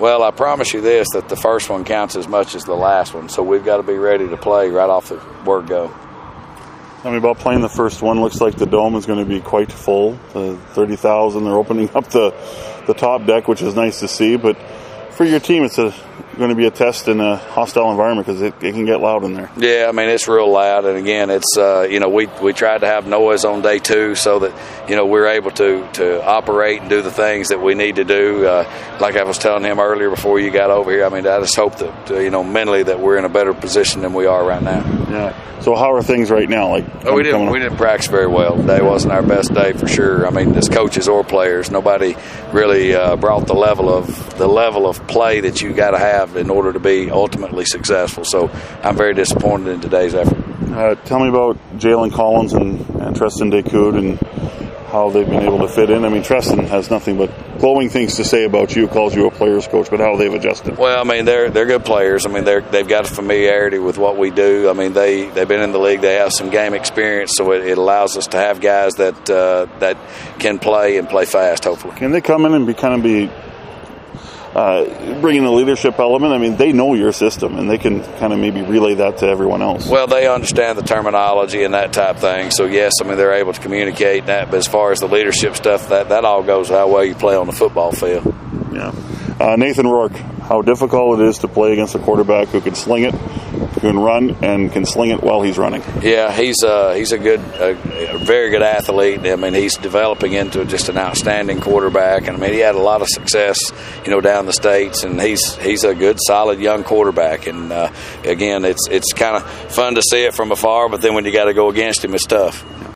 Well, I promise you this: that the first one counts as much as the last one. So we've got to be ready to play right off the word go. Tell me about playing the first one. Looks like the dome is going to be quite full. The thirty thousand. They're opening up the the top deck, which is nice to see. But for your team, it's a going to be a test in a hostile environment because it, it, can get loud in there. Yeah, I mean it's real loud, and again, it's uh, you know we we tried to have noise on day two so that you know we're able to to operate and do the things that we need to do. Uh, like I was telling him earlier before you got over here, I mean I just hope that uh, you know mentally that we're in a better position than we are right now. Yeah. So how are things right now? Like oh, we didn't we didn't practice very well. Today wasn't our best day for sure. I mean, as coaches or players, nobody really uh, brought the level of the level of play that you got to have in order to be ultimately successful. So I'm very disappointed in today's effort. Uh, tell me about Jalen Collins and, and Treston Decoud and how they've been able to fit in. I mean, Treston has nothing but glowing things to say about you, calls you a player's coach, but how they've adjusted. Well, I mean, they're they're good players. I mean, they're they've got a familiarity with what we do. I mean, they they've been in the league. They have some game experience, so it, it allows us to have guys that uh, that can play and play fast. Hopefully, can they come in and be kind of be uh, bringing the leadership element. I mean, they know your system and they can kind of maybe relay that to everyone else. Well, they understand the terminology and that type thing. So yes, I mean they're able to communicate that. But as far as the leadership stuff, that that all goes how well you play on the football field. Yeah. Uh, Nathan Rourke, how difficult it is to play against a quarterback who can sling it, can run, and can sling it while he's running. Yeah, he's uh, he's a good, a, a very good athlete. I mean, he's developing into just an outstanding quarterback, and I mean, he had a lot of success, you know, down the states, and he's he's a good, solid young quarterback. And uh, again, it's it's kind of fun to see it from afar, but then when you got to go against him, it's tough.